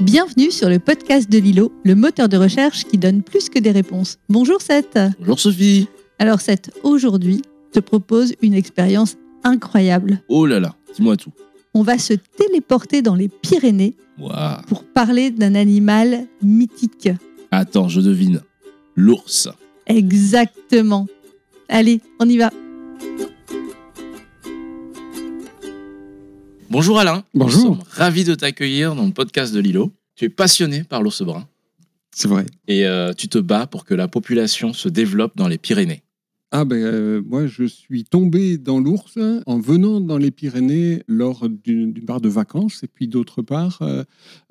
Bienvenue sur le podcast de Lilo, le moteur de recherche qui donne plus que des réponses. Bonjour Seth. Bonjour Sophie. Alors Seth, aujourd'hui, te propose une expérience incroyable. Oh là là, dis-moi tout. On va se téléporter dans les Pyrénées pour parler d'un animal mythique. Attends, je devine. L'ours. Exactement. Allez, on y va. Bonjour Alain. Bonjour. Nous sommes ravis de t'accueillir dans le podcast de Lilo. Tu es passionné par l'ours brun C'est vrai. et euh, tu te bats pour que la population se développe dans les Pyrénées. Ah ben euh, moi je suis tombé dans l'ours en venant dans les Pyrénées lors d'une part de vacances et puis d'autre part euh,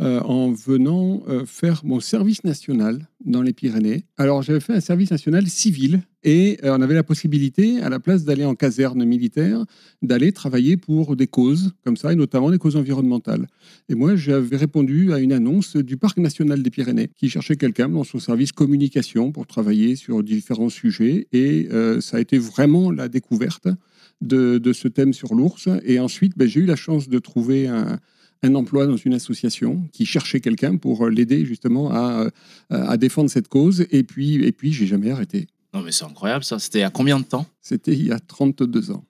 euh, en venant faire mon service national dans les Pyrénées. Alors j'avais fait un service national civil et euh, on avait la possibilité à la place d'aller en caserne militaire d'aller travailler pour des causes comme ça et notamment des causes environnementales. Et moi j'avais répondu à une annonce du parc national des Pyrénées qui cherchait quelqu'un dans son service communication pour travailler sur différents sujets et euh, ça a été vraiment la découverte de, ce thème sur l'ours. Et ensuite, ben, j'ai eu la chance de trouver un, un emploi dans une association qui cherchait quelqu'un pour l'aider justement à, euh, à défendre cette cause. Et puis, et puis j'ai jamais arrêté. Non mais c'est incroyable ça. C'était à combien de temps? C'était il y a 32 ans.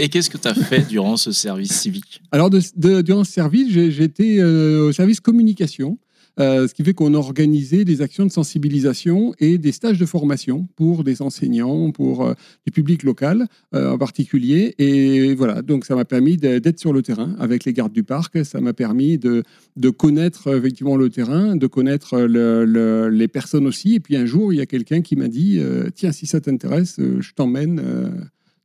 Et qu'est-ce que tu as fait durant ce service civique? Alors, de- de- durant ce service, j'étais euh, au service communication, euh, ce qui fait qu'on organisait des actions de sensibilisation et des stages de formation pour des enseignants, pour euh, du public local euh, en particulier. Et voilà, donc ça m'a permis d'être sur le terrain avec les gardes du parc. Ça m'a permis de, connaître euh, effectivement le terrain, de connaître le- le- les personnes aussi. Et puis un jour, il y a quelqu'un qui m'a dit Tiens, si ça t'intéresse, je t'emmène.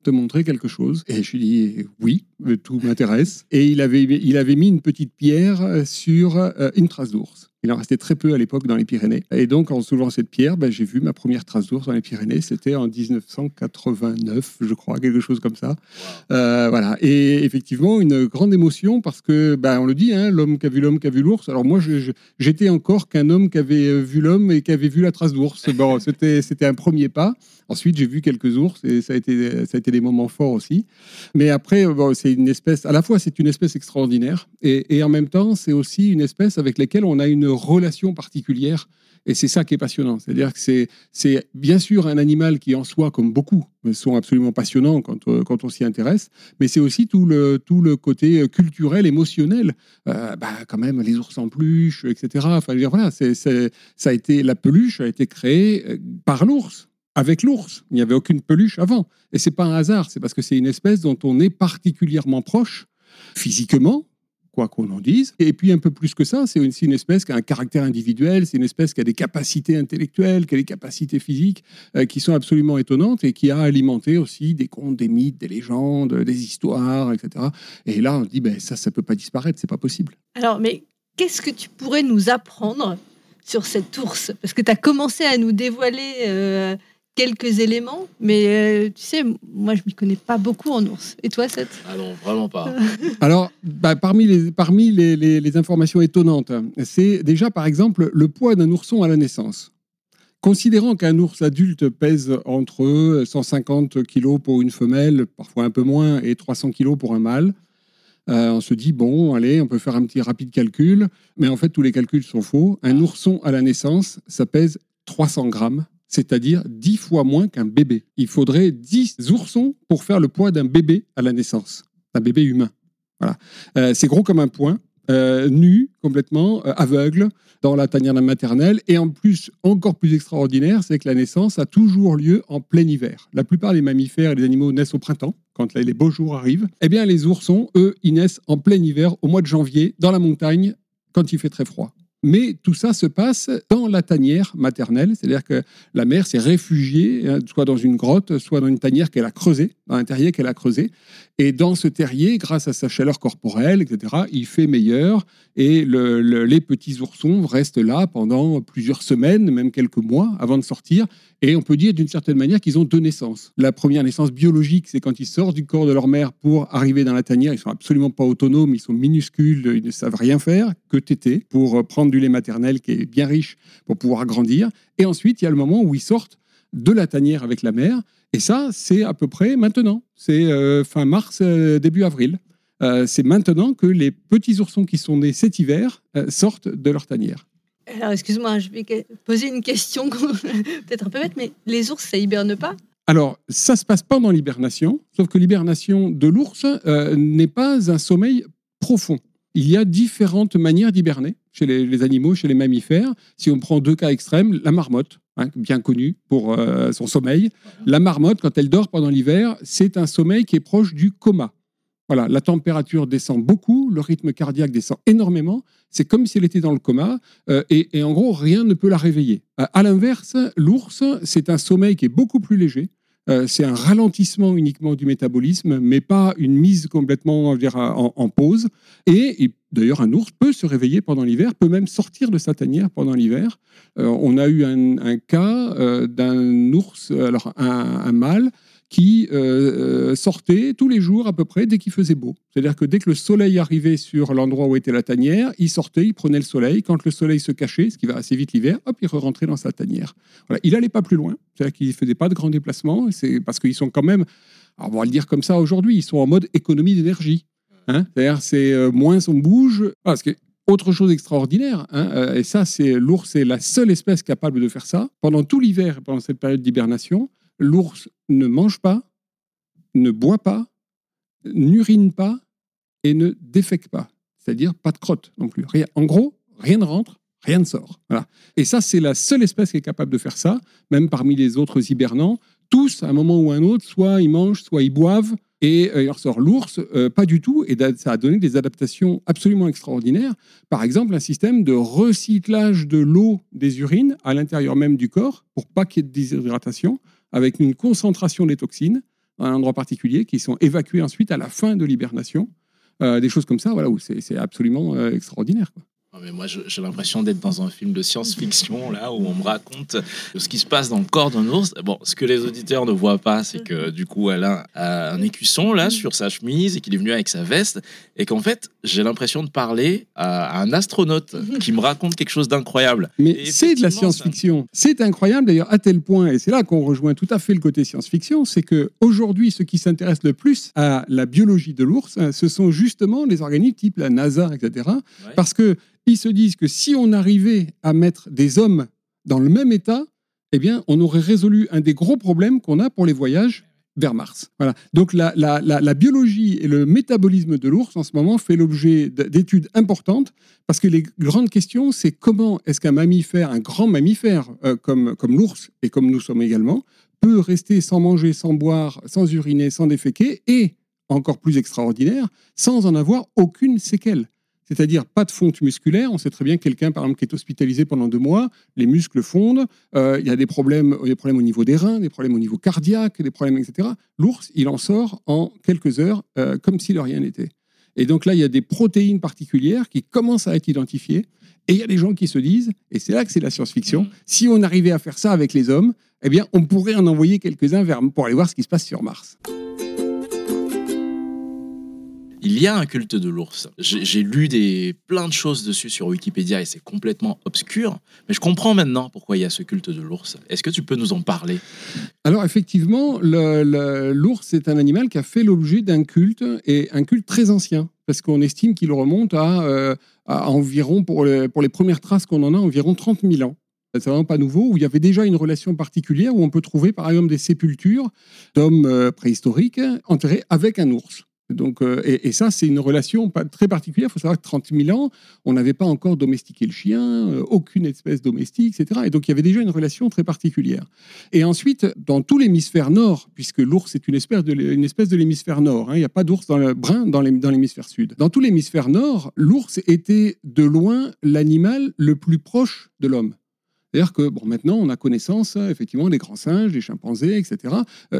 te montrer quelque chose Et je lui dit oui, tout m'intéresse. Et il avait, il avait mis une petite pierre sur une trace d'ours. Il en restait très peu à l'époque dans les Pyrénées. Et donc, en soulevant cette pierre, ben, j'ai vu ma première trace d'ours dans les Pyrénées. C'était en 1989, je crois, quelque chose comme ça. Euh, voilà. Et effectivement, une grande émotion parce que, ben, on le dit, hein, l'homme qui a vu l'homme qui a vu l'ours. Alors moi, j'étais encore qu'un homme qui avait euh, vu l'homme et qui avait vu la trace d'ours. Bon, c'était un premier pas. Ensuite, j'ai vu quelques ours et ça a été, ça a été des moments forts aussi. Mais après, bon, c'est une espèce, à la fois, c'est une espèce extraordinaire et, en même temps, c'est aussi une espèce avec laquelle on a une relation particulière. Et c'est ça qui est passionnant. C'est-à-dire que c'est, bien sûr un animal qui, en soi, comme beaucoup, sont absolument passionnants quand, euh, quand on s'y intéresse, mais c'est aussi tout le, tout le côté euh, culturel, émotionnel. Euh, bah, quand même, les ours en peluche, etc. Enfin, voilà, ça a été, la peluche a été créée euh, par l'ours avec l'ours. Il n'y avait aucune peluche avant. Et c'est pas un hasard, c'est parce que c'est une espèce dont on est particulièrement proche physiquement, quoi qu'on en dise. Et puis un peu plus que ça, c'est aussi une espèce qui a un caractère individuel, c'est une espèce qui a des capacités intellectuelles, qui a des capacités physiques euh, qui sont absolument étonnantes et qui a alimenté aussi des contes, des mythes, des légendes, des histoires, etc. Et là, on dit, ben, ça, ça peut pas disparaître, c'est pas possible. Alors, mais qu'est-ce que tu pourrais nous apprendre sur cet ours? Parce que tu as commencé à nous dévoiler euh, quelques éléments, mais euh, tu sais, moi, je m'y connais pas beaucoup en ours. Et toi, Seth? Ah non, vraiment pas. Alors, bah, parmi, les, parmi les, les- les informations étonnantes, c'est déjà par exemple le poids d'un ourson à la naissance. Considérant qu'un ours adulte pèse entre 150 kg pour une femelle, parfois un peu moins, et 300 kg pour un mâle, euh, on se dit, bon, allez, on peut faire un petit rapide calcul, mais en fait, tous les calculs sont faux. Un ourson à la naissance, ça pèse 300 grammes, c'est-à-dire 10 fois moins qu'un bébé. Il faudrait 10 oursons pour faire le poids d'un bébé à la naissance, d'un bébé humain. Voilà. Euh, c'est gros comme un poing, euh, nu, complètement, euh, aveugle, dans la tanière maternelle. Et en plus, encore plus extraordinaire, c'est que la naissance a toujours lieu en plein hiver. La plupart des mammifères et des animaux naissent au printemps, quand les beaux jours arrivent. Eh bien, les oursons, eux, ils naissent en plein hiver, au mois de janvier, dans la montagne, quand il fait très froid. Mais tout ça se passe dans la tanière maternelle, c'est-à-dire que la mère s'est réfugiée, hein, soit dans une grotte, soit dans une tanière qu'elle a creusée, dans un terrier qu'elle a creusé. Et dans ce terrier, grâce à sa chaleur corporelle, etc., il fait meilleur. Et le- le- les petits oursons restent là pendant plusieurs semaines, même quelques mois, avant de sortir. Et on peut dire d'une certaine manière qu'ils ont deux naissances. La première naissance biologique, c'est quand ils sortent du corps de leur mère pour arriver dans la tanière. Ils sont absolument pas autonomes, ils sont minuscules, ils ne savent rien faire que téter pour prendre du lait maternel qui est bien riche pour pouvoir grandir. Et ensuite, il y a le moment où ils sortent de la tanière avec la mère. Et ça, c'est à peu près maintenant. C'est euh, fin mars, euh, début avril. Euh, c'est maintenant que les petits oursons qui sont nés cet hiver sortent de leur tanière. Alors, excuse-moi, je vais poser une question peut-être un peu bête, mais les ours, ça hiberne pas? Alors, ça se passe pendant l'hibernation, sauf que l'hibernation de l'ours euh, n'est pas un sommeil profond. Il y a différentes manières d'hiberner chez les, animaux, chez les mammifères. Si on prend deux cas extrêmes, la marmotte, hein, bien connue pour euh, son sommeil. La marmotte, quand elle dort pendant l'hiver, c'est un sommeil qui est proche du coma. Voilà, la température descend beaucoup, le rythme cardiaque descend énormément. C'est comme si elle était dans le coma, euh, et, et en gros, rien ne peut la réveiller. À l'inverse, l'ours, c'est un sommeil qui est beaucoup plus léger. Euh, c'est un ralentissement uniquement du métabolisme, mais pas une mise complètement en, pause. Et, d'ailleurs, un ours peut se réveiller pendant l'hiver, peut même sortir de sa tanière pendant l'hiver. Euh, on a eu un, cas euh, d'un ours, alors un mâle, qui euh, euh, sortait tous les jours à peu près dès qu'il faisait beau. C'est-à-dire que dès que le soleil arrivait sur l'endroit où était la tanière, il sortait, il prenait le soleil. Quand le soleil se cachait, ce qui va assez vite l'hiver, hop, il rentrait dans sa tanière. Voilà. Il n'allait pas plus loin, c'est-à-dire qu'il ne faisait pas de grands déplacements. C'est parce qu'ils sont quand même, on va le dire comme ça aujourd'hui, ils sont en mode économie d'énergie. Hein c'est-à-dire c'est euh, moins on bouge. Parce que autre chose extraordinaire, hein, euh, et ça c'est l'ours est la seule espèce capable de faire ça. Pendant tout l'hiver, pendant cette période d'hibernation, l'ours ne mange pas, ne boit pas, n'urine pas et ne défèque pas. C'est-à-dire pas de crotte non plus. En gros, rien ne rentre, rien ne sort. Et ça, c'est la seule espèce qui est capable de faire ça, même parmi les autres hibernants. Tous, à un moment ou à un autre, soit ils mangent, soit ils boivent, et euh, il ressort l'ours, euh, pas du tout, et ça a donné des adaptations absolument extraordinaires. Par exemple, un système de recyclage de l'eau des urines à l'intérieur même du corps, pour pas qu'il y ait de déshydratation, avec une concentration des toxines à un endroit particulier, qui sont évacuées ensuite à la fin de l'hibernation. Euh, des choses comme ça, voilà, c'est absolument euh, extraordinaire. Mais moi, j'ai l'impression d'être dans un film de science-fiction, là, où on me raconte ce qui se passe dans le corps d'un ours. Bon, ce que les auditeurs ne voient pas, c'est que du coup, elle a un écusson, là, sur sa chemise, et qu'il est venu avec sa veste, et qu'en fait, j'ai l'impression de parler à un astronaute qui me raconte quelque chose d'incroyable. Mais c'est de la science-fiction. C'est incroyable d'ailleurs à tel point, et c'est là qu'on rejoint tout à fait le côté science-fiction, c'est que aujourd'hui, ceux qui s'intéressent le plus à la biologie de l'ours, hein, ce sont justement les organismes type la NASA, etc. Ouais. Parce que ils se disent que si on arrivait à mettre des hommes dans le même état, eh on aurait résolu un des gros problèmes qu'on a pour les voyages vers Mars. Voilà. Donc la, biologie et le métabolisme de l'ours en ce moment fait l'objet d'études importantes parce que les grandes questions, c'est comment est-ce qu'un mammifère, un grand mammifère euh, comme, comme l'ours et comme nous sommes également, peut rester sans manger, sans boire, sans uriner, sans déféquer et, encore plus extraordinaire, sans en avoir aucune séquelle. C'est-à-dire pas de fonte musculaire. On sait très bien que quelqu'un, par exemple, qui est hospitalisé pendant deux mois, les muscles fondent, euh, il y a des problèmes, des problèmes au niveau des reins, des problèmes au niveau cardiaque, des problèmes, etc. L'ours, il en sort en quelques heures, euh, comme si de rien n'était. Et donc là, il y a des protéines particulières qui commencent à être identifiées. Et il y a des gens qui se disent, et c'est là que c'est la science-fiction, Mhm. si on arrivait à faire ça avec les hommes, eh bien, on pourrait en envoyer quelques-uns vers pour aller voir ce qui se passe sur Mars. Il y a un culte de l'ours. J'ai lu des, plein de choses dessus sur Wikipédia et c'est complètement obscur. Mais je comprends maintenant pourquoi il y a ce culte de l'ours. Est-ce que tu peux nous en parler? Alors effectivement, l'ours est un animal qui a fait l'objet d'un culte et un culte très ancien, parce qu'on estime qu'il remonte à, euh, environ, pour les, pour les premières traces qu'on en a, environ 30 000 ans. C'est vraiment pas nouveau, où il y avait déjà une relation particulière, où on peut trouver par exemple des sépultures d'hommes euh, préhistoriques enterrés avec un ours. Donc, euh, et, ça, c'est une relation pas- très particulière. Il faut savoir que 30 000 ans, on n'avait pas encore domestiqué le chien, euh, aucune espèce domestique, etc. Et donc, il y avait déjà une relation très particulière. Et ensuite, dans tout l'hémisphère nord, puisque l'ours est une espèce de, l'hémisphère nord, hein, il n'y a pas d'ours dans le brun dans l'hém- dans l'hémisphère sud. Dans tout l'hémisphère nord, l'ours était de loin l'animal le plus proche de l'homme. C'est-à-dire que bon, maintenant, on a connaissance euh, effectivement des grands singes, des chimpanzés, etc.,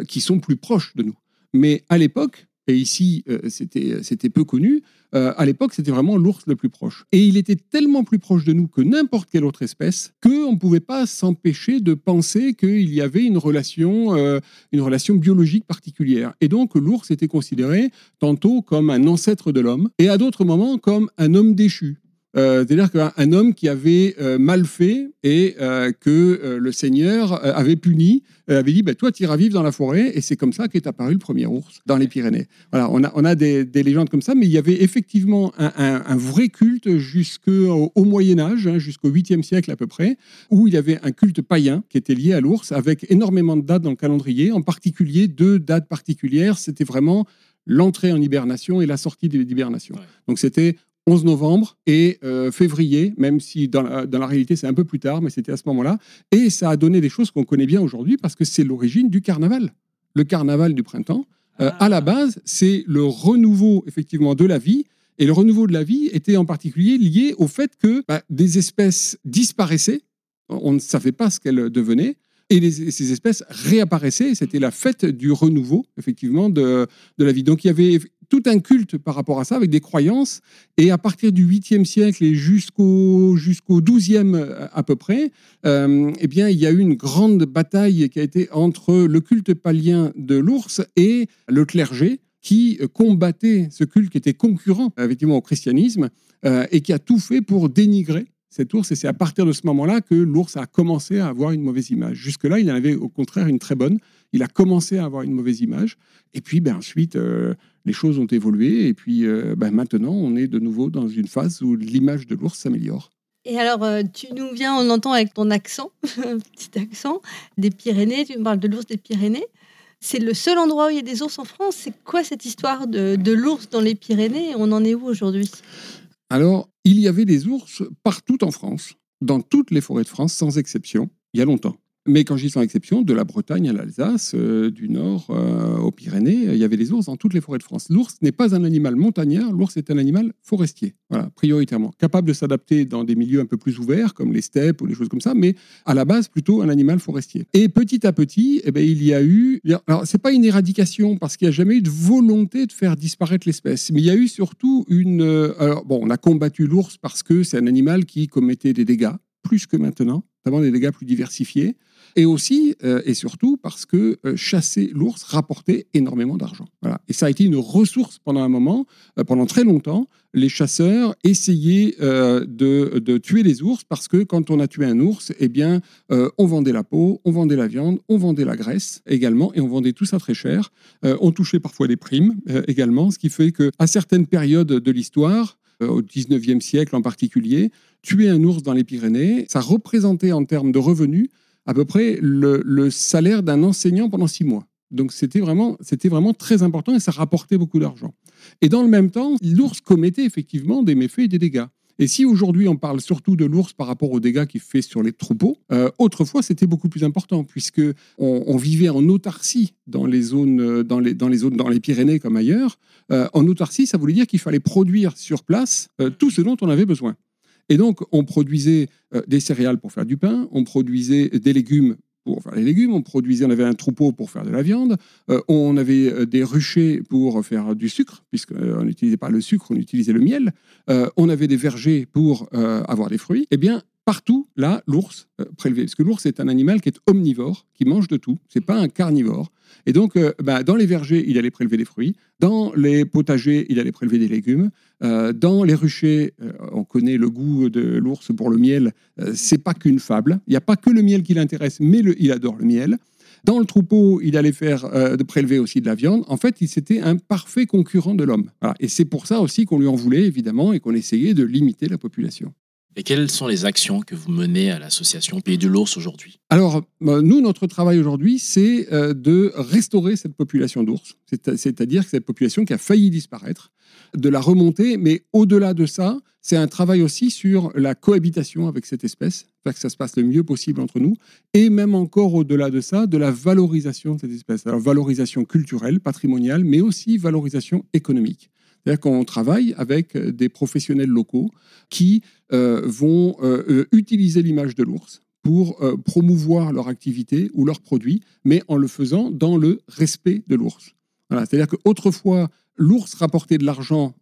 qui sont plus proches de nous. Mais à l'époque, et ici euh, c'était c'était peu connu, euh, à l'époque c'était vraiment l'ours le plus proche. Et il était tellement plus proche de nous que n'importe quelle autre espèce qu'on ne pouvait pas s'empêcher de penser qu'il y avait une relation, euh, une relation biologique particulière. Et donc l'ours était considéré tantôt comme un ancêtre de l'homme et à d'autres moments comme un homme déchu. Euh, C'est-à-dire qu'un homme qui avait euh, mal fait et euh, que le Seigneur avait puni, avait dit bah, Toi, tu iras vivre dans la forêt. Et c'est comme ça qu'est apparu le premier ours dans les Pyrénées. Voilà, on a, on a des, des légendes comme ça, mais il y avait effectivement un, un- un vrai culte jusqu'au au Moyen-Âge, hein, jusqu'au 8e siècle à peu près, où il y avait un culte païen qui était lié à l'ours, avec énormément de dates dans le calendrier, en particulier deux dates particulières. C'était vraiment l'entrée en hibernation et la sortie d'hibernation. Ouais. Donc c'était 11 novembre et euh, février, même si dans la, dans la réalité c'est un peu plus tard, mais c'était à ce moment-là. Et ça a donné des choses qu'on connaît bien aujourd'hui parce que c'est l'origine du carnaval. Le carnaval du printemps, euh, à la base, c'est le renouveau effectivement de la vie. Et le renouveau de la vie était en particulier lié au fait que bah, des espèces disparaissaient, on ne savait pas ce qu'elles devenaient, et les- ces espèces réapparaissaient. C'était la fête du renouveau, effectivement, de, de la vie. Donc il y avait tout un culte par rapport à ça, avec des croyances. Et à partir du 8e siècle et jusqu'au jusqu'au 12e euh, à peu près, euh, eh bien, il y a eu une grande bataille qui a été entre le culte palien de l'ours et le clergé qui euh, combattait ce culte qui était concurrent effectivement au christianisme euh, et qui a tout fait pour dénigrer cet ours. Et c'est à partir de ce moment-là que l'ours a commencé à avoir une mauvaise image. Jusque-là, il en avait au contraire une très bonne. Il a commencé à avoir une mauvaise image. Et puis ben, ensuite, euh, les choses ont évolué. Et puis euh, ben, maintenant, on est de nouveau dans une phase où l'image de l'ours s'améliore. Et alors, euh, tu nous viens, on entend avec ton accent, petit accent, des Pyrénées, tu me parles de l'ours des Pyrénées. C'est le seul endroit où il y a des ours en France. C'est quoi cette histoire de, de l'ours dans les Pyrénées? On en est où aujourd'hui? Alors, il y avait des ours partout en France, dans toutes les forêts de France, sans exception, il y a longtemps. Mais quand je dis sans exception, de la Bretagne à l'Alsace, euh, du Nord euh, aux Pyrénées, il y avait des ours dans toutes les forêts de France. L'ours n'est pas un animal montagnard, l'ours est un animal forestier, voilà, prioritairement, capable de s'adapter dans des milieux un peu plus ouverts, comme les steppes ou des choses comme ça, mais à la base plutôt un animal forestier. Et petit à petit, eh ben, il y a eu, alors c'est pas une éradication parce qu'il n'y a jamais eu de volonté de faire disparaître l'espèce, mais il y a eu surtout une, euh, alors bon, on a combattu l'ours parce que c'est un animal qui commettait des dégâts plus que maintenant, notamment des dégâts plus diversifiés. Et aussi, euh, et surtout, parce que euh, chasser l'ours rapportait énormément d'argent. Voilà. Et ça a été une ressource pendant un moment, euh, pendant très longtemps. Les chasseurs essayaient de, de tuer les ours parce que quand on a tué un ours, eh bien, on vendait la peau, on vendait la viande, on vendait la graisse également, et on vendait tout ça très cher. On touchait parfois des primes également, ce qui fait qu'à certaines périodes de l'histoire, au 19e siècle en particulier, tuer un ours dans les Pyrénées, ça représentait en termes de revenus à peu près le, le salaire d'un enseignant pendant six mois. Donc c'était vraiment, c'était vraiment très important et ça rapportait beaucoup d'argent. Et dans le même temps, l'ours commettait effectivement des méfaits et des dégâts. Et si aujourd'hui on parle surtout de l'ours par rapport aux dégâts qu'il fait sur les troupeaux, euh, autrefois c'était beaucoup plus important puisque on, vivait en autarcie dans les zones, euh, dans les, dans les zones, dans les Pyrénées comme ailleurs. Euh, en autarcie, ça voulait dire qu'il fallait produire sur place tout ce dont on avait besoin. Et donc, on produisait des céréales pour faire du pain, on produisait des légumes pour faire les légumes, on produisait, on avait un troupeau pour faire de la viande, euh, on avait euh, des ruchers pour faire du sucre, puisqu'on n'utilisait pas le sucre, on utilisait le miel, euh, on avait des vergers pour euh, avoir des fruits. Eh bien, partout, là, l'ours euh, prélevait, parce que l'ours est un animal qui est omnivore, qui mange de tout, c'est pas un carnivore. Et donc, euh, bah, dans les vergers, il allait prélever des fruits, dans les potagers, il allait prélever des légumes, euh, dans les ruchers, on connaît le goût de l'ours pour le miel, c'est pas qu'une fable. Il n'y a pas que le miel qui l'intéresse, mais il adore le miel. Dans le troupeau, il allait faire de prélever aussi de la viande. En fait, il c'était un parfait concurrent de l'homme. Et c'est pour ça aussi qu'on lui en voulait évidemment et qu'on essayait de limiter la population. Et quelles sont les actions que vous menez à l'association Pays de l'Ours aujourd'hui? Alors, euh, nous, notre travail aujourd'hui, c'est euh, de restaurer cette population d'ours, C'est- c'est-à-dire cette population qui a failli disparaître, de la remonter, mais au-delà de ça, c'est un travail aussi sur la cohabitation avec cette espèce, faire que ça se passe le mieux possible entre nous, et même encore au-delà de ça, de la valorisation de cette espèce. Alors, valorisation culturelle, patrimoniale, mais aussi valorisation économique. C'est-à-dire qu'on travaille avec euh, des professionnels locaux qui euh, vont euh, utiliser l'image de l'ours pour promouvoir leur activité ou leurs produits, mais en le faisant dans le respect de l'ours. Voilà, C'est-à-dire qu'autrefois, l'ours rapportait de l'argent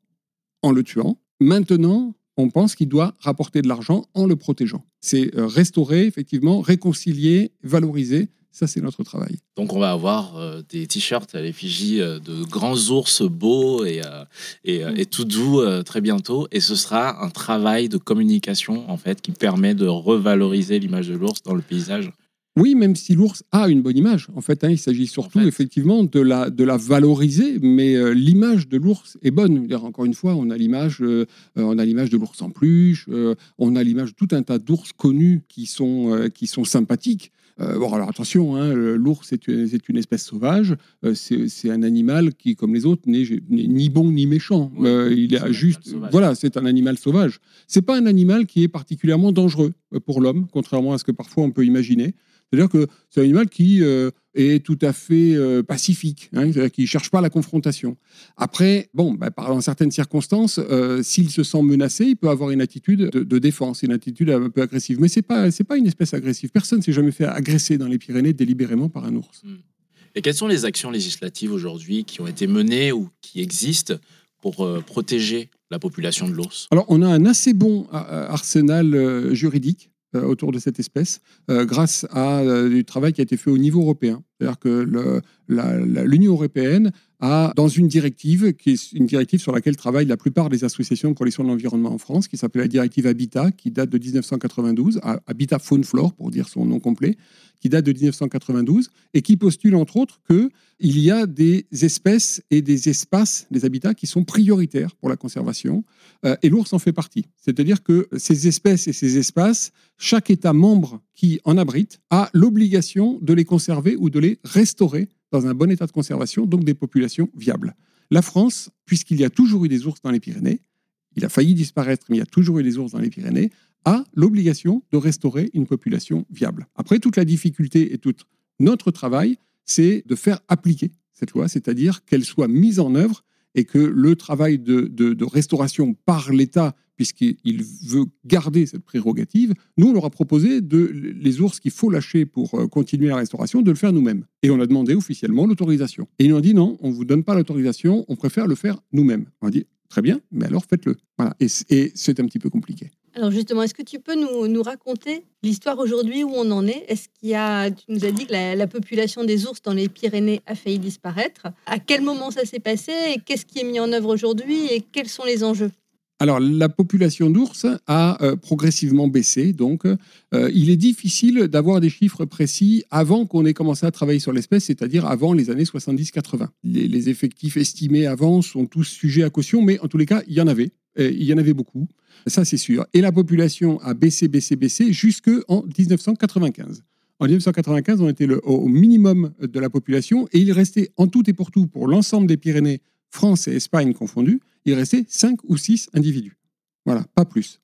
en le tuant. Maintenant, on pense qu'il doit rapporter de l'argent en le protégeant. C'est restaurer, effectivement, réconcilier, valoriser Ça, c'est notre travail. Donc, on va avoir euh, des t-shirts à l'effigie euh, de grands ours beaux et, euh, et, euh, et tout doux très bientôt. Et ce sera un travail de communication, en fait, qui permet de revaloriser l'image de l'ours dans le paysage. Oui, même si l'ours a une bonne image. En fait, hein, il s'agit surtout En fait. effectivement de la, de la valoriser, mais euh, l'image de l'ours est bonne. Encore une fois, on a l'image, euh, on a l'image de l'ours en peluche, euh, on a l'image de tout un tas d'ours connus qui sont, qui sont sympathiques. Euh, bon, alors attention, hein, l'ours c'est une, espèce sauvage. Euh, c'est un animal qui, comme les autres, n'est ni bon ni méchant. Euh, il c'est est un animal juste, sauvage. voilà, c'est un animal sauvage. C'est pas un animal qui est particulièrement dangereux pour l'homme, contrairement à ce que parfois on peut imaginer. C'est-à-dire que c'est un animal qui euh, est tout à fait euh, pacifique, hein, qui ne cherche pas la confrontation. Après, bon, bah, dans certaines circonstances, euh, s'il se sent menacé, il peut avoir une attitude de, de défense, une attitude un peu agressive. Mais ce n'est pas, pas une espèce agressive. Personne ne s'est jamais fait agresser dans les Pyrénées délibérément par un ours. Et quelles sont les actions législatives aujourd'hui qui ont été menées ou qui existent pour protéger la population de l'ours? Alors, on a un assez bon arsenal juridique autour de cette espèce, euh, grâce à euh, du travail qui a été fait au niveau européen. C'est-à-dire que l'Union européenne dans une directive, qui est une directive sur laquelle travaillent la plupart des associations de protection de l'environnement en France, qui s'appelle la directive Habitat, qui date de 1992, à- Habitat Faune Flore, pour dire son nom complet, qui date de 1992, et qui postule entre autres que il y a des espèces et des espaces, des habitats qui sont prioritaires pour la conservation, euh, et l'ours en fait partie. C'est-à-dire que ces espèces et ces espaces, chaque État membre qui en abrite a l'obligation de les conserver ou de les restaurer dans un bon état de conservation, donc des populations viables. La France, puisqu'il y a toujours eu des ours dans les Pyrénées, il a failli disparaître, mais il y a toujours eu des ours dans les Pyrénées, a l'obligation de restaurer une population viable. Après, toute la difficulté et tout notre travail, c'est de faire appliquer cette loi, c'est-à-dire qu'elle soit mise en œuvre et que le travail de, restauration par l'État, puisqu'il veut garder cette prérogative, nous, on leur a proposé de les ours qu'il faut lâcher pour euh, continuer la restauration, de le faire nous-mêmes. Et on a demandé officiellement l'autorisation. Et ils nous ont dit non, on ne vous donne pas l'autorisation, on préfère le faire nous-mêmes. On a dit très bien, mais alors faites-le. Voilà. Et c'est un petit peu compliqué. Alors justement, est-ce que tu peux nous, nous raconter l'histoire aujourd'hui où on en est? Est-ce qu'il y a, tu nous as dit que la, la population des ours dans les Pyrénées a failli disparaître. À quel moment ça s'est passé et qu'est-ce qui est mis en œuvre aujourd'hui et quels sont les enjeux? Alors, la population d'ours a euh, progressivement baissé. Donc, euh, il est difficile d'avoir des chiffres précis avant qu'on ait commencé à travailler sur l'espèce, c'est-à-dire avant les années 70-80. Les, les effectifs estimés avant sont tous sujets à caution, mais en tous les cas, il y en avait. Il y en avait beaucoup. Ça, c'est sûr. Et la population a baissé, baissé, baissé jusqu'en 1995. En 1995, on était au minimum de la population et il restait en tout et pour tout, pour l'ensemble des Pyrénées, France et Espagne confondues, il restait 5 ou 6 individus. Voilà, pas plus.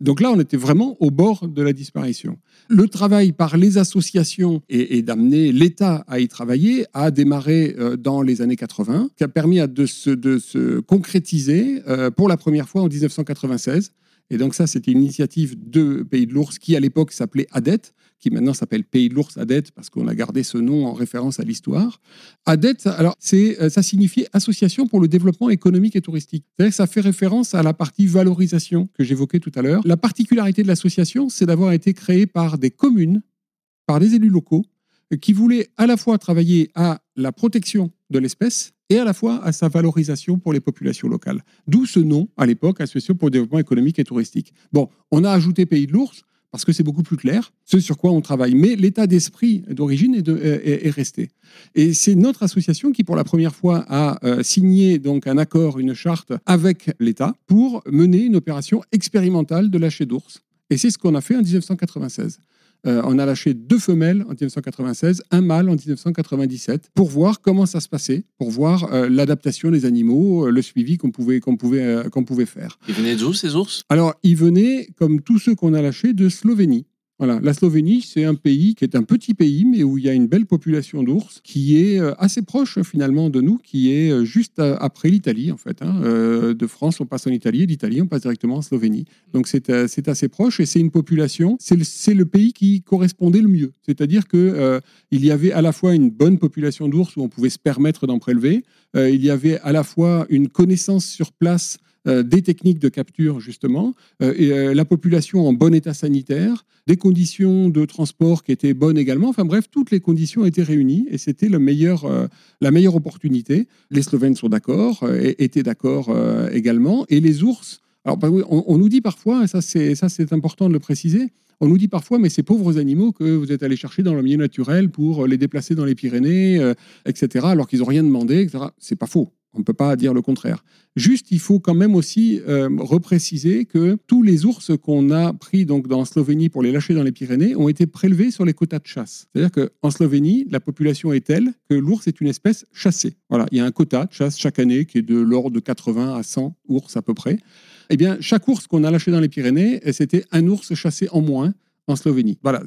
Donc là, on était vraiment au bord de la disparition. Le travail par les associations et, d'amener l'État à y travailler a démarré euh, dans les années 80, qui a permis de, se, de se concrétiser euh, pour la première fois en 1996. Et donc ça, c'était une initiative de Pays de l'Ours qui, à l'époque, s'appelait ADET, qui maintenant s'appelle Pays de l'Ours ADET parce qu'on a gardé ce nom en référence à l'histoire. ADET, alors, c'est, euh, ça signifiait Association pour le développement économique et touristique. Ça fait référence à la partie valorisation que j'évoquais tout à l'heure. La particularité de l'association, c'est d'avoir été créée par des communes, par des élus locaux, qui voulaient à la fois travailler à la protection de l'espèce et à la fois à sa valorisation pour les populations locales. D'où ce nom, à l'époque, Association pour le développement économique et touristique. Bon, on a ajouté Pays de l'Ours parce que c'est beaucoup plus clair, ce sur quoi on travaille. Mais l'état d'esprit d'origine est, de- est- est resté. Et c'est notre association qui, pour la première fois, a euh, signé donc un accord, une charte avec l'État pour mener une opération expérimentale de lâcher d'ours. Et c'est ce qu'on a fait en 1996. Euh, on a lâché deux femelles en 1996, un mâle en 1997, pour voir comment ça se passait, pour voir euh, l'adaptation des animaux, euh, le suivi qu'on pouvait, qu'on pouvait, euh, qu'on pouvait faire. Ils venaient d'où ces ours? Alors, ils venaient, comme tous ceux qu'on a lâchés, de Slovénie. Voilà, la Slovénie, c'est un pays qui est un petit pays, mais où il y a une belle population d'ours, qui est euh, assez proche finalement de nous, qui est euh, juste euh, après l'Italie en fait. hein. De France, on passe en Italie, et d'Italie, on passe directement en Slovénie. Donc c'est assez proche et c'est une population, c'est le, pays qui correspondait le mieux. C'est-à-dire que euh, il y avait à la fois une bonne population d'ours où on pouvait se permettre d'en prélever, il y avait à la fois une connaissance sur place des techniques de capture justement, euh, et, euh, la population en bon état sanitaire, des conditions de transport qui étaient bonnes également. Enfin bref, toutes les conditions étaient réunies et c'était le meilleur, euh, la meilleure opportunité. Les Slovènes sont d'accord, euh, étaient d'accord euh, également. Et les ours, alors on, nous dit parfois, et ça c'est important de le préciser, on nous dit parfois, mais ces pauvres animaux que vous êtes allés chercher dans le milieu naturel pour les déplacer dans les Pyrénées, euh, etc., alors qu'ils n'ont rien demandé, etc. C'est pas faux. On ne peut pas dire le contraire. Juste, il faut quand même aussi euh, repréciser que tous les ours qu'on a pris donc dans Slovénie pour les lâcher dans les Pyrénées ont été prélevés sur les quotas de chasse. C'est-à-dire qu'en Slovénie, la population est telle que l'ours est une espèce chassée. Voilà, il y a un quota de chasse chaque année qui est de l'ordre de 80 à 100 ours à peu près. Eh bien, chaque ours qu'on a lâché dans les Pyrénées, c'était un ours chassé en moins en Slovénie. Voilà,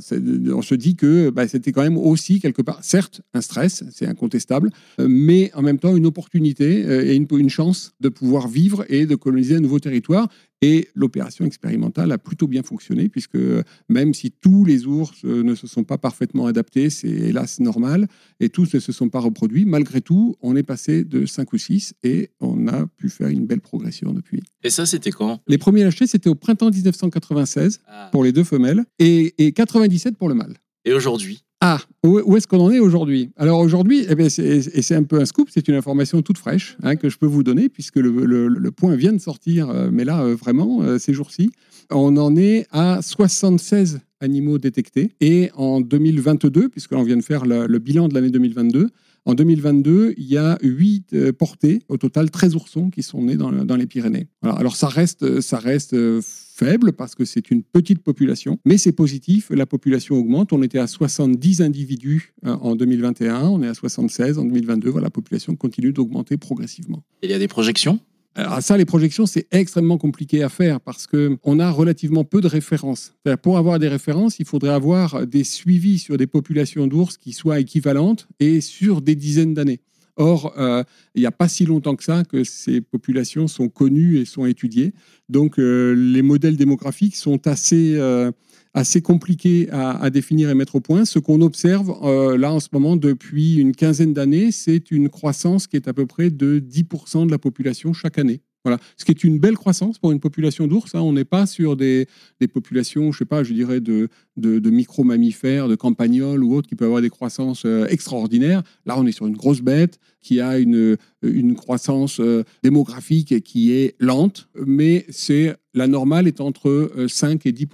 on se dit que bah, c'était quand même aussi quelque part, certes, un stress, c'est incontestable, euh, mais en même temps une opportunité euh, et une chance de pouvoir vivre et de coloniser un nouveau territoire. Et l'opération expérimentale a plutôt bien fonctionné, puisque euh, même si tous les ours euh, ne se sont pas parfaitement adaptés, c'est hélas normal, et tous ne se sont pas reproduits, malgré tout, on est passé de 5 ou 6 et on a pu faire une belle progression depuis. Et ça, c'était quand? Les premiers lâchés, c'était au printemps 1996 pour les deux femelles et, et 97 pour le mâle. Et aujourd'hui? Ah, où, est-ce qu'on en est aujourd'hui? Alors aujourd'hui, eh c'est- et c'est un peu un scoop, c'est une information toute fraîche hein, que je peux vous donner puisque le, point vient de sortir, euh, mais là euh, vraiment euh, ces jours-ci, on en est à 76 animaux détectés. Et en 2022, puisque l'on vient de faire le bilan de l'année 2022. En 2022, il y a 8 portées, au total 13 oursons qui sont nés dans, le- dans les Pyrénées. Alors ça reste, reste euh, faible parce que c'est une petite population, mais c'est positif, la population augmente. On était à 70 individus euh, en 2021, on est à 76 en 2022. Voilà, la population continue d'augmenter progressivement. Il y a des projections? Alors ça, les projections, c'est extrêmement compliqué à faire parce que on a relativement peu de références. Pour avoir des références, il faudrait avoir des suivis sur des populations d'ours qui soient équivalentes et sur des dizaines d'années. Or, euh, il n'y a pas si longtemps que ça que ces populations sont connues et sont étudiées. Donc, euh, les modèles démographiques sont assez, euh, assez compliqués à, définir et mettre au point. Ce qu'on observe euh, là en ce moment depuis une quinzaine d'années, c'est une croissance qui est à peu près de 10% de la population chaque année. Voilà. Ce qui est une belle croissance pour une population d'ours. hein. On n'est pas sur des, populations, je sais pas, je dirais de, de, de micro-mammifères, de campagnols ou autres qui peuvent avoir des croissances euh, extraordinaires. Là, on est sur une grosse bête qui a une, une croissance euh, démographique qui est lente, mais c'est la normale est entre euh, 5 et 10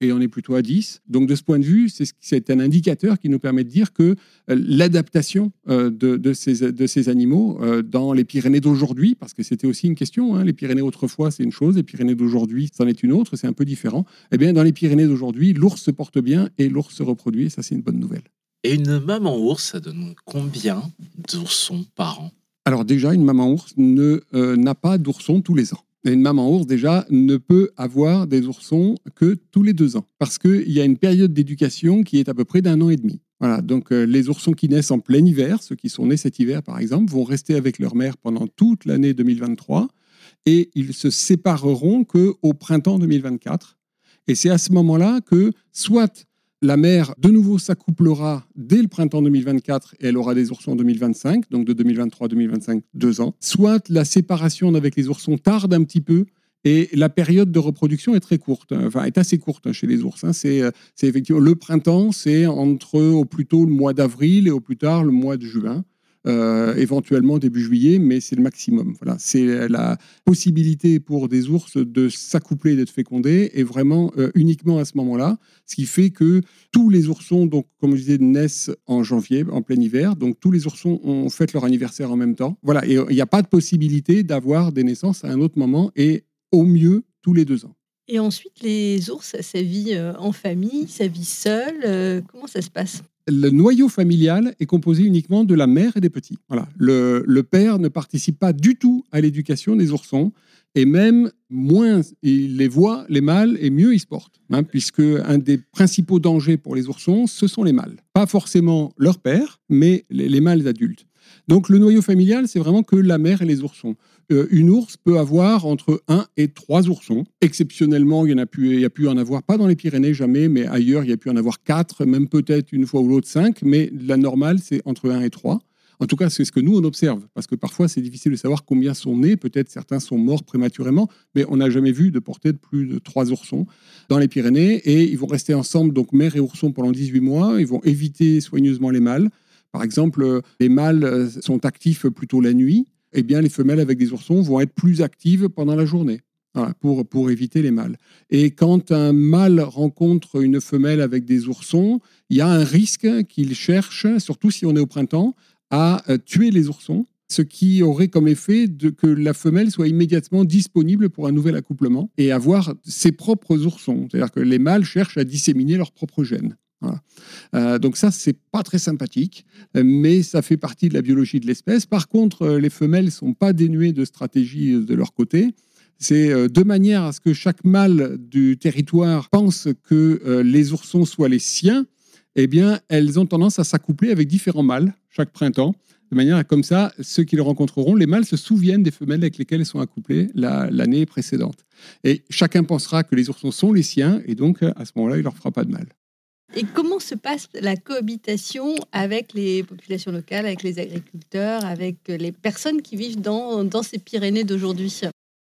et on est plutôt à 10. Donc de ce point de vue, c'est un indicateur qui nous permet de dire que euh, l'adaptation euh, de, de ces, de ces animaux euh, dans les Pyrénées d'aujourd'hui, parce que c'était aussi une question, hein, les Pyrénées autrefois c'est une chose, les Pyrénées d'aujourd'hui c'en est une autre, c'est un peu différent. Eh bien dans les Pyrénées d'aujourd'hui, l'ours se porte bien et l'ours se reproduit, et ça c'est une bonne nouvelle. Et une maman ours, ça donne combien d'oursons par an? Alors déjà, une maman ours ne euh, n'a pas d'oursons tous les ans. Une maman ours, déjà, ne peut avoir des oursons que tous les deux ans. Parce qu'il y a une période d'éducation qui est à peu près d'un an et demi. Voilà, donc euh, les oursons qui naissent en plein hiver, ceux qui sont nés cet hiver par exemple, vont rester avec leur mère pendant toute l'année 2023 et ils se sépareront qu'au printemps 2024. Et c'est à ce moment-là que soit la mère de nouveau s'accouplera dès le printemps 2024 et elle aura des oursons en 2025, donc de 2023 à 2025, deux ans. Soit la séparation avec les oursons tarde un petit peu et la période de reproduction est très courte, hein, enfin est assez courte hein, chez les ours. euh, c'est effectivement le printemps, c'est entre au plus tôt le mois d'avril et au plus tard le mois de juin. Euh, éventuellement début juillet, mais c'est le maximum. Voilà, c'est la possibilité pour des ours de s'accoupler et d'être fécondés est vraiment euh, uniquement à ce moment-là, ce qui fait que tous les oursons, donc comme je disais, naissent en janvier, en plein hiver, donc tous les oursons ont fait leur anniversaire en même temps. Voilà, et il n'y a pas de possibilité d'avoir des naissances à un autre moment et au mieux tous les deux ans. Et ensuite, les ours, ça vit euh, en famille, ça vit seul. euh, comment ça se passe? Le noyau familial est composé uniquement de la mère et des petits. Voilà. Le, père ne participe pas du tout à l'éducation des oursons. Et même moins il les voit, les mâles, et mieux ils se portent. hein, puisque un des principaux dangers pour les oursons, ce sont les mâles. Pas forcément leur père, mais les mâles adultes. Donc le noyau familial, c'est vraiment que la mère et les oursons. Euh, une ours peut avoir entre 1 et 3 oursons. Exceptionnellement, il y en a pu, il y a en avoir, pas dans les Pyrénées jamais, mais ailleurs, il y a pu en avoir 4, même peut-être une fois ou l'autre 5, mais la normale, c'est entre 1 et 3. En tout cas, c'est ce que nous, on observe, parce que parfois, c'est difficile de savoir combien sont nés. Peut-être certains sont morts prématurément, mais on n'a jamais vu de portée de plus de trois oursons dans les Pyrénées. Et ils vont rester ensemble, donc mère et ourson, pendant 18 mois. Ils vont éviter soigneusement les mâles. Par exemple, les mâles euh, sont actifs plutôt la nuit. Eh bien, les femelles avec des oursons vont être plus actives pendant la journée. pour, pour éviter les mâles. Et quand un mâle rencontre une femelle avec des oursons, il y a un risque qu'il cherche, surtout si on est au printemps, à euh, tuer les oursons, ce qui aurait comme effet que la femelle soit immédiatement disponible pour un nouvel accouplement et avoir ses propres oursons. C'est-à-dire que les mâles cherchent à disséminer leurs propres gènes. Euh, donc ça, c'est pas très sympathique, mais ça fait partie de la biologie de l'espèce. Par contre, euh, les femelles sont pas dénuées de stratégie de leur côté. C'est de manière à ce que chaque mâle du territoire pense que les oursons soient les siens eh bien, elles ont tendance à s'accoupler avec différents mâles chaque printemps, de manière à comme ça, ceux qui le rencontreront, les mâles se souviennent des femelles avec lesquelles elles sont accouplées l'année précédente. Et chacun pensera que les oursons sont les siens, et donc à ce moment-là, il leur fera pas de mal. Et comment se passe la cohabitation avec les populations locales, avec les agriculteurs, avec les personnes qui vivent dans, dans ces Pyrénées d'aujourd'hui?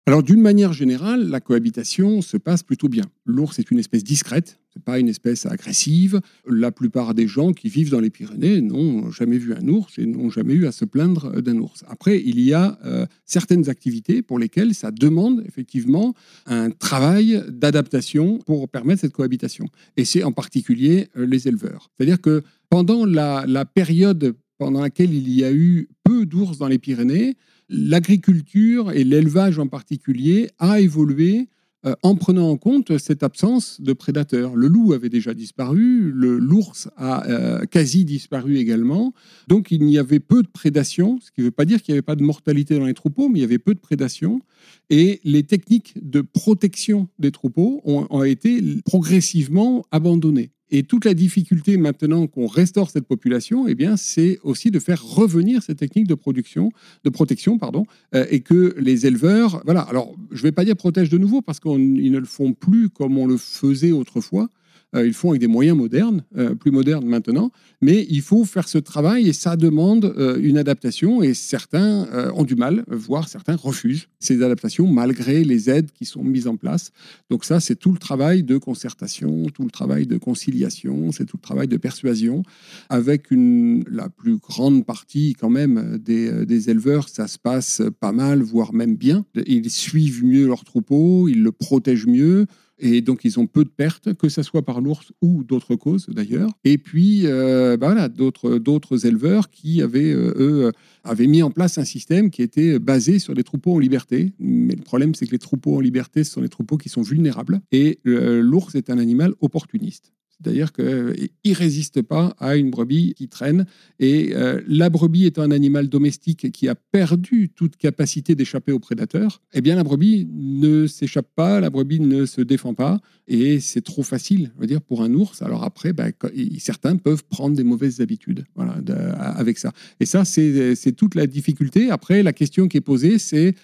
Alors d'une manière générale, la cohabitation se passe plutôt bien. L'ours est une espèce discrète, c'est pas une espèce agressive. La plupart des gens qui vivent dans les Pyrénées n'ont jamais vu un ours et n'ont jamais eu à se plaindre d'un ours. Après, il y a euh, certaines activités pour lesquelles ça demande effectivement un travail d'adaptation pour permettre cette cohabitation. Et c'est en particulier euh, les éleveurs. C'est-à-dire que pendant la période pendant laquelle il y a eu peu d'ours dans les Pyrénées, l'agriculture et l'élevage en particulier a évolué euh, en prenant en compte cette absence de prédateurs. Le loup avait déjà disparu, l'ours a euh, quasi disparu également, donc il y avait peu de prédation, ce qui ne veut pas dire qu'il n'y avait pas de mortalité dans les troupeaux, mais il y avait peu de prédation, et les techniques de protection des troupeaux ont été progressivement abandonnées. Et toute la difficulté maintenant qu'on restaure cette population, eh bien, c'est aussi de faire revenir ces techniques de production, de protection, pardon, euh, et que les éleveurs, voilà. Alors, je ne vais pas dire protègent de nouveau parce qu'ils ne le font plus comme on le faisait autrefois. Euh, ils font avec des moyens modernes, euh, plus modernes maintenant, mais il faut faire ce travail et ça demande euh, une adaptation et certains ont du mal, voire certains refusent ces adaptations malgré les aides qui sont mises en place. Donc ça, c'est tout le travail de concertation, tout le travail de conciliation, c'est tout le travail de persuasion, avec la plus grande partie quand même des, des éleveurs, ça se passe pas mal, voire même bien. Ils suivent mieux leur troupeau, ils le protègent mieux. Et donc, ils ont peu de pertes, que ce soit par l'ours ou d'autres causes d'ailleurs. Et puis, euh, bah voilà, d'autres, d'autres éleveurs qui avaient, euh, eux, euh, avaient mis en place un système qui était basé sur des troupeaux en liberté. Mais le problème, c'est que les troupeaux en liberté, ce sont des troupeaux qui sont vulnérables. Et l'ours est un animal opportuniste. C'est-à-dire qu'il ne résiste pas à une brebis qui traîne. Et euh, la brebis étant un animal domestique qui a perdu toute capacité d'échapper aux prédateurs, eh bien la brebis ne s'échappe pas, la brebis ne se défend pas. Et c'est trop facile, je veux dire, pour un ours. Alors après, ben, certains peuvent prendre des mauvaises habitudes voilà, avec ça. Et ça, c'est toute la difficulté. Après, la question qui est posée, c'est,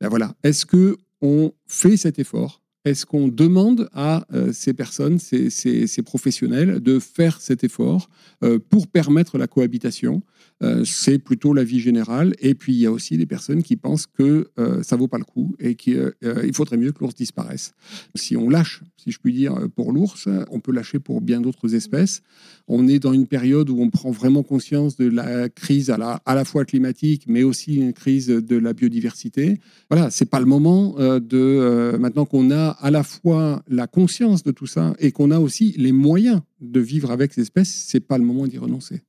ben voilà, est-ce qu'on fait cet effort est-ce qu'on demande à euh, ces personnes, ces, professionnels, de faire cet effort euh, pour permettre la cohabitation? Euh, C'est plutôt la vie générale. Et puis, il y a aussi des personnes qui pensent que ça vaut pas le coup et qu'il faudrait mieux que l'ours disparaisse. Si on lâche, si je puis dire, pour l'ours, on peut lâcher pour bien d'autres espèces. On est dans une période où on prend vraiment conscience de la crise à la, à la fois climatique, mais aussi une crise de la biodiversité. Voilà, c'est pas le moment de maintenant qu'on a à la fois la conscience de tout ça et qu'on a aussi les moyens de vivre avec ces espèces, c'est pas le moment d'y renoncer.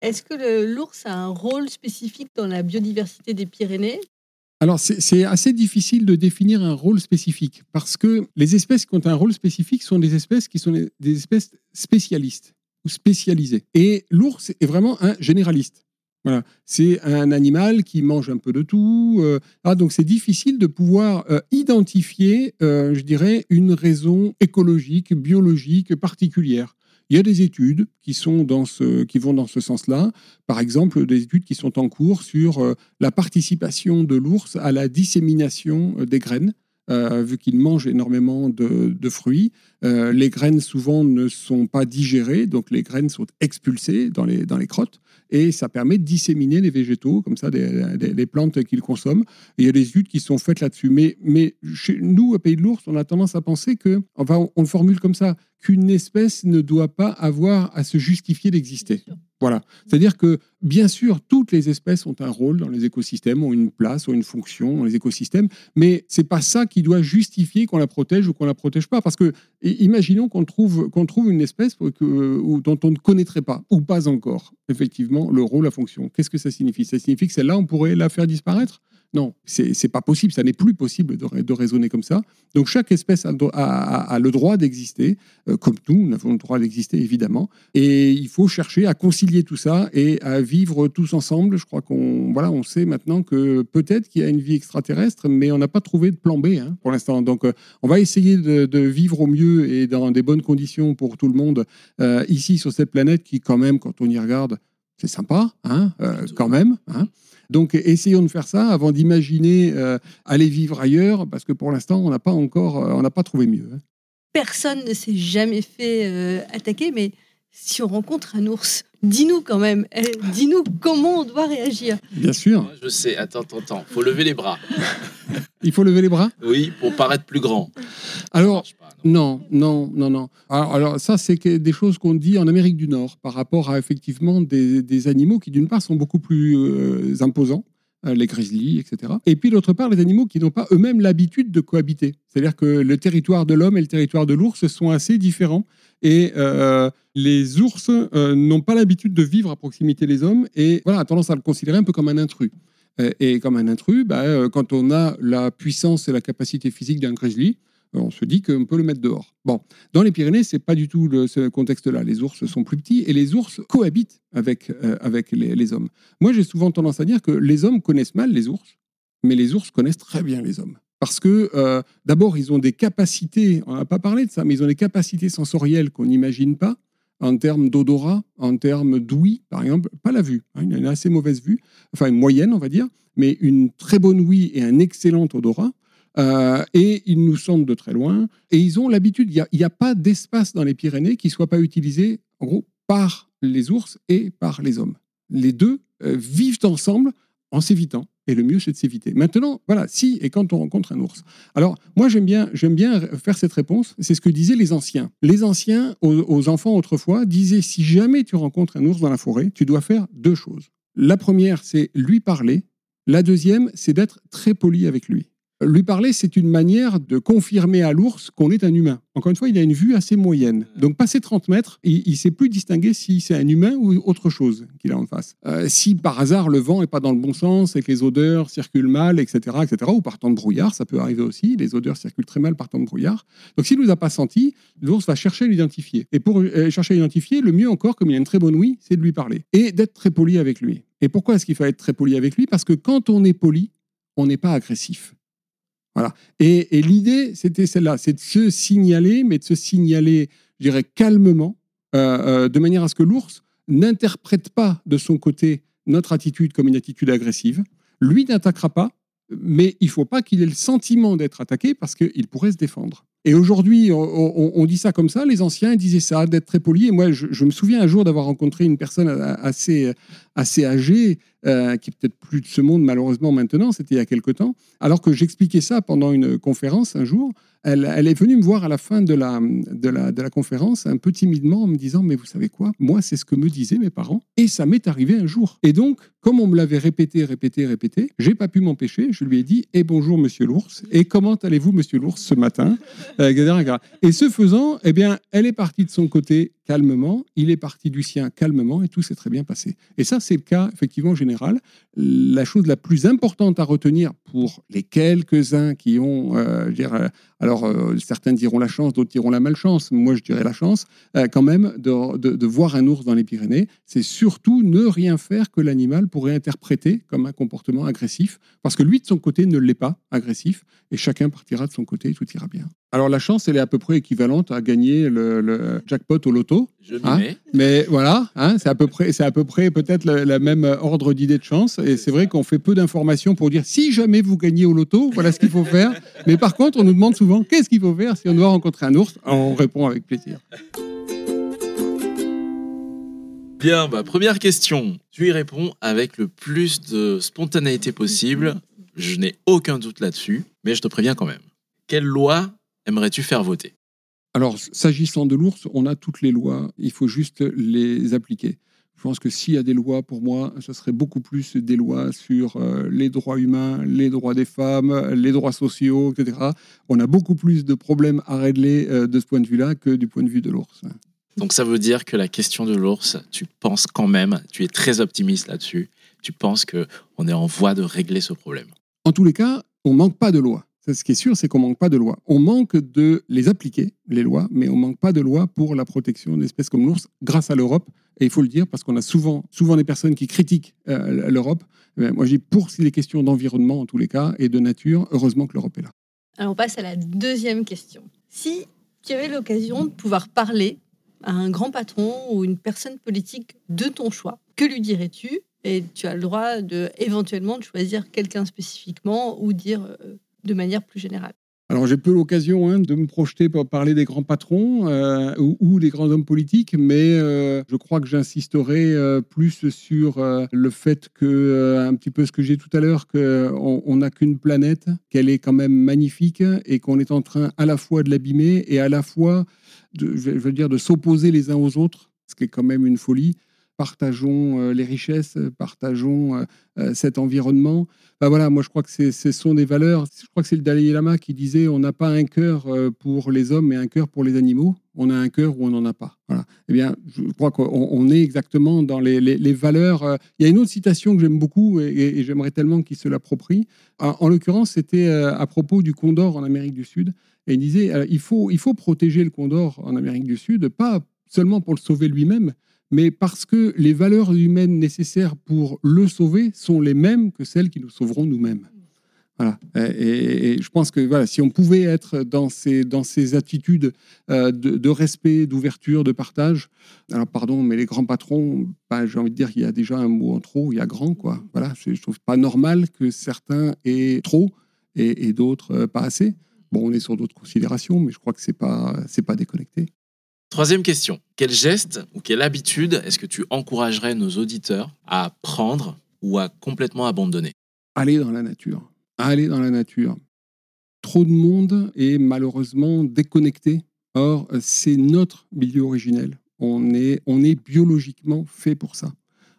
Est-ce que l'ours a un rôle spécifique dans la biodiversité des Pyrénées? Alors, c'est assez difficile de définir un rôle spécifique parce que les espèces qui ont un rôle spécifique sont des espèces qui sont des espèces spécialistes ou spécialisées. Et l'ours est vraiment un généraliste. Voilà. C'est un animal qui mange un peu de tout. Euh, ah, donc c'est difficile de pouvoir euh, identifier, euh, je dirais, une raison écologique, biologique particulière. Il y a des études qui, sont dans ce, qui vont dans ce sens-là. Par exemple, des études qui sont en cours sur la participation de l'ours à la dissémination des graines vu qu'ils mangent énormément de fruits. Euh, les graines, souvent, ne sont pas digérées, donc les graines sont expulsées dans les, dans les crottes, et ça permet de disséminer les végétaux, comme ça, des, des- des plantes qu'ils consomment. Et il y a des études qui sont faites là-dessus. Mais, mais chez nous, au Pays de l'Ours, on a tendance à penser que, enfin, on, on le formule comme ça, qu'une espèce ne doit pas avoir à se justifier d'exister. Voilà. C'est-à-dire que, bien sûr, toutes les espèces ont un rôle dans les écosystèmes, ont une place, ont une fonction dans les écosystèmes, mais c'est pas ça qui doit justifier qu'on la protège ou qu'on la protège pas. Parce que, imaginons qu'on trouve, qu'on trouve une espèce ou dont on ne connaîtrait pas, ou pas encore, effectivement, le rôle, la fonction. Qu'est-ce que ça signifie? Ça signifie que celle-là, on pourrait la faire disparaître? Non, c'est pas possible, ça n'est plus possible de, ra- de raisonner comme ça. Donc chaque espèce a, do- a- a- a le droit d'exister, euh, comme nous, nous avons le droit d'exister évidemment. Et il faut chercher à concilier tout ça et à vivre tous ensemble. Je crois qu'on voilà, on sait maintenant que peut-être qu'il y a une vie extraterrestre, mais on n'a pas trouvé de plan B hein, pour l'instant. Donc euh, on va essayer de, de vivre au mieux et dans des bonnes conditions pour tout le monde euh, ici sur cette planète qui quand même, quand on y regarde, c'est sympa, hein, euh, quand même. Hein. Donc, essayons de faire ça avant d'imaginer euh, aller vivre ailleurs, parce que pour l'instant, on n'a pas encore, euh, on n'a pas trouvé mieux. hein. Personne ne s'est jamais fait euh, attaquer, mais si on rencontre un ours, dis-nous quand même, eh, dis-nous comment on doit réagir. Bien sûr, Moi, Je sais, attends, attends, attends. Faut lever les bras. il faut lever les bras? Oui, pour paraître plus grand. Alors, pas, non. non, non, non, non. Alors, alors, ça, c'est des choses qu'on dit en Amérique du Nord par rapport à effectivement des, des animaux qui, d'une part, sont beaucoup plus euh, imposants. Euh, les grizzlies, etc. Et puis d'autre part, les animaux qui n'ont pas eux-mêmes l'habitude de cohabiter. C'est-à-dire que le territoire de l'homme et le territoire de l'ours sont assez différents. Et euh, les ours euh, n'ont pas l'habitude de vivre à proximité des hommes et voilà, a tendance à le considérer un peu comme un intrus. Et comme un intrus, bah, quand on a la puissance et la capacité physique d'un grizzly, on se dit qu'on peut le mettre dehors. Bon, dans les Pyrénées, c'est pas du tout ce contexte-là. Les ours sont plus petits et les ours cohabitent avec, euh, avec les, hommes. Moi, j'ai souvent tendance à dire que les hommes connaissent mal les ours, mais les ours connaissent très bien les hommes. Parce que, euh, d'abord, ils ont des capacités, on n'a pas parlé de ça, mais ils ont des capacités sensorielles qu'on n'imagine pas, en termes d'odorat, en termes d'ouïe, par exemple, pas la vue. hein, une assez mauvaise vue, enfin une moyenne, on va dire, mais une très bonne ouïe et un excellent odorat. Euh, et ils nous sentent de très loin. Et ils ont l'habitude, il n'y a, pas d'espace dans les Pyrénées qui ne soit pas utilisé, en gros, par les ours et par les hommes. Les deux euh, vivent ensemble en s'évitant. Et le mieux, c'est de s'éviter. Maintenant, voilà, si et quand on rencontre un ours. Alors, moi, j'aime bien, bien faire cette réponse. C'est ce que disaient les anciens. Les anciens, aux enfants autrefois, disaient si jamais tu rencontres un ours dans la forêt, tu dois faire deux choses. La première, c'est lui parler. La deuxième, c'est d'être très poli avec lui. Lui parler, c'est une manière de confirmer à l'ours qu'on est un humain. Encore une fois, il a une vue assez moyenne. Donc, passé 30 mètres, il ne sait plus distinguer si c'est un humain ou autre chose qu'il a en face. Euh, si par hasard le vent n'est pas dans le bon sens et que les odeurs circulent mal, etc., etc., ou par temps de brouillard, ça peut arriver aussi. Les odeurs circulent très mal par temps de brouillard. Donc, s'il ne nous a pas senti, l'ours va chercher à l'identifier. Et pour euh, chercher à l'identifier, le mieux encore, comme il a une très bonne ouïe, c'est de lui parler et d'être très poli avec lui. Et pourquoi est-ce qu'il faut être très poli avec lui? Parce que quand on est poli, on n'est pas agressif. Et l'idée, c'était celle-là, c'est de se signaler, mais de se signaler, je dirais, calmement, euh, euh, de manière à ce que l'ours n'interprète pas de son côté notre attitude comme une attitude agressive. Lui n'attaquera pas, mais il ne faut pas qu'il ait le sentiment d'être attaqué parce qu'il pourrait se défendre. Et aujourd'hui, on, dit ça comme ça, les anciens disaient ça, d'être très poli. Et moi, je, me souviens un jour d'avoir rencontré une personne assez, assez âgée, euh, qui est peut-être plus de ce monde malheureusement maintenant, c'était il y a quelque temps, alors que j'expliquais ça pendant une conférence un jour. Elle, est venue me voir à la fin de la, de, la, de la conférence, un peu timidement, en me disant Mais vous savez quoi? Moi, c'est ce que me disaient mes parents, et ça m'est arrivé un jour. Et donc, comme on me l'avait répété, répété, répété, j'ai pas pu m'empêcher. Je lui ai dit Eh bonjour, monsieur l'ours, et comment allez-vous, monsieur l'ours, ce matin? Etc. Et ce faisant, eh bien, elle est partie de son côté calmement, il est parti du sien calmement, et tout s'est très bien passé. Et ça, c'est le cas effectivement général. La chose la plus importante à retenir pour les quelques-uns qui ont, euh, euh, alors euh, certains diront la chance, d'autres diront la malchance. Moi, je dirais la chance, euh, quand même, de, de- de voir un ours dans les Pyrénées. C'est surtout ne rien faire que l'animal pourrait interpréter comme un comportement agressif, parce que lui, de son côté, ne l'est pas agressif, et chacun partira de son côté et tout ira bien. Alors la chance, elle est à peu près équivalente à gagner le, le jackpot au loto. Je Hein. Mais voilà, hein, c'est à peu près, c'est à peu près peut-être le, la même ordre d'idée de chance. Et c'est vrai qu'on fait peu d'informations pour dire si jamais vous gagnez au loto, voilà ce qu'il faut faire. Mais par contre, on nous demande souvent qu'est-ce qu'il faut faire si on doit rencontrer un ours. On répond avec plaisir. Bien, bah, première question. Tu y réponds avec le plus de spontanéité possible. Je n'ai aucun doute là-dessus, mais je te préviens quand même. Quelle loi aimerais-tu faire voter? Alors, s'agissant de l'ours, on a toutes les lois. Il faut juste les appliquer. Je pense que s'il y a des lois, pour moi, ce serait beaucoup plus des lois sur euh, les droits humains, les droits des femmes, les droits sociaux, etc. On a beaucoup plus de problèmes à régler euh, de ce point de vue-là que du point de vue de l'ours. Donc ça veut dire que la question de l'ours, tu penses quand même, tu es très optimiste là-dessus, tu penses que on est en voie de régler ce problème. En tous les cas, on manque pas de lois. Ça, Ce qui est sûr, c'est qu'on manque pas de lois. On manque de les appliquer, les lois, mais on manque pas de lois pour la protection d'espèces comme l'ours grâce à l'Europe. Et il faut le dire parce qu'on a souvent, souvent des personnes qui critiquent euh, l'Europe. Mais Moi, je dis pour les questions d'environnement en tous les cas et de nature, heureusement que l'Europe est là. Alors, on passe à la deuxième question. Si tu avais l'occasion de pouvoir parler à un grand patron ou une personne politique de ton choix, que lui dirais-tu? Et tu as le droit de éventuellement de choisir quelqu'un spécifiquement ou dire euh, de manière plus générale. Alors j'ai peu l'occasion hein, de me projeter pour parler des grands patrons euh, ou, des grands hommes politiques, mais euh, je crois que j'insisterai euh, plus sur le fait que, un petit peu ce que j'ai tout à l'heure, qu'on on n'a qu'une planète, qu'elle est quand même magnifique et qu'on est en train à la fois de l'abîmer et à la fois, je veux dire, de s'opposer les uns aux autres, ce qui est quand même une folie. Partageons euh, les richesses, partageons euh, euh, cet environnement. Bah voilà, moi je crois que ce sont des valeurs. Je crois que c'est le Dalai Lama qui disait on n'a pas un cœur euh, pour les hommes, mais un cœur pour les animaux. On a un cœur où on n'en a pas. Voilà. Eh bien, je crois qu'on on est exactement dans les, valeurs. euh. Il y a une autre citation que j'aime beaucoup et, et- et j'aimerais tellement qu'il se l'approprie. En, en l'occurrence, c'était euh, à propos du condor en Amérique du Sud. Et il disait euh, il, faut, il faut protéger le condor en Amérique du Sud, pas seulement pour le sauver lui-même, mais parce que les valeurs humaines nécessaires pour le sauver sont les mêmes que celles qui nous sauveront nous-mêmes. Voilà. Et, je pense que voilà, si on pouvait être dans ces, dans ces attitudes euh, de, respect, d'ouverture, de partage, alors pardon, mais les grands patrons, bah, j'ai envie de dire qu'il y a déjà un mot en trop, il y a grand, quoi. Voilà, je trouve pas normal que certains aient trop et, d'autres euh, pas assez. Bon, on est sur d'autres considérations, mais je crois que c'est pas, pas déconnecté. Troisième question. Quel geste ou quelle habitude est-ce que tu encouragerais nos auditeurs à prendre ou à complètement abandonner? Aller dans la nature. Aller dans la nature. Trop de monde est malheureusement déconnecté. Or, c'est notre milieu originel. On est, on est biologiquement fait pour ça.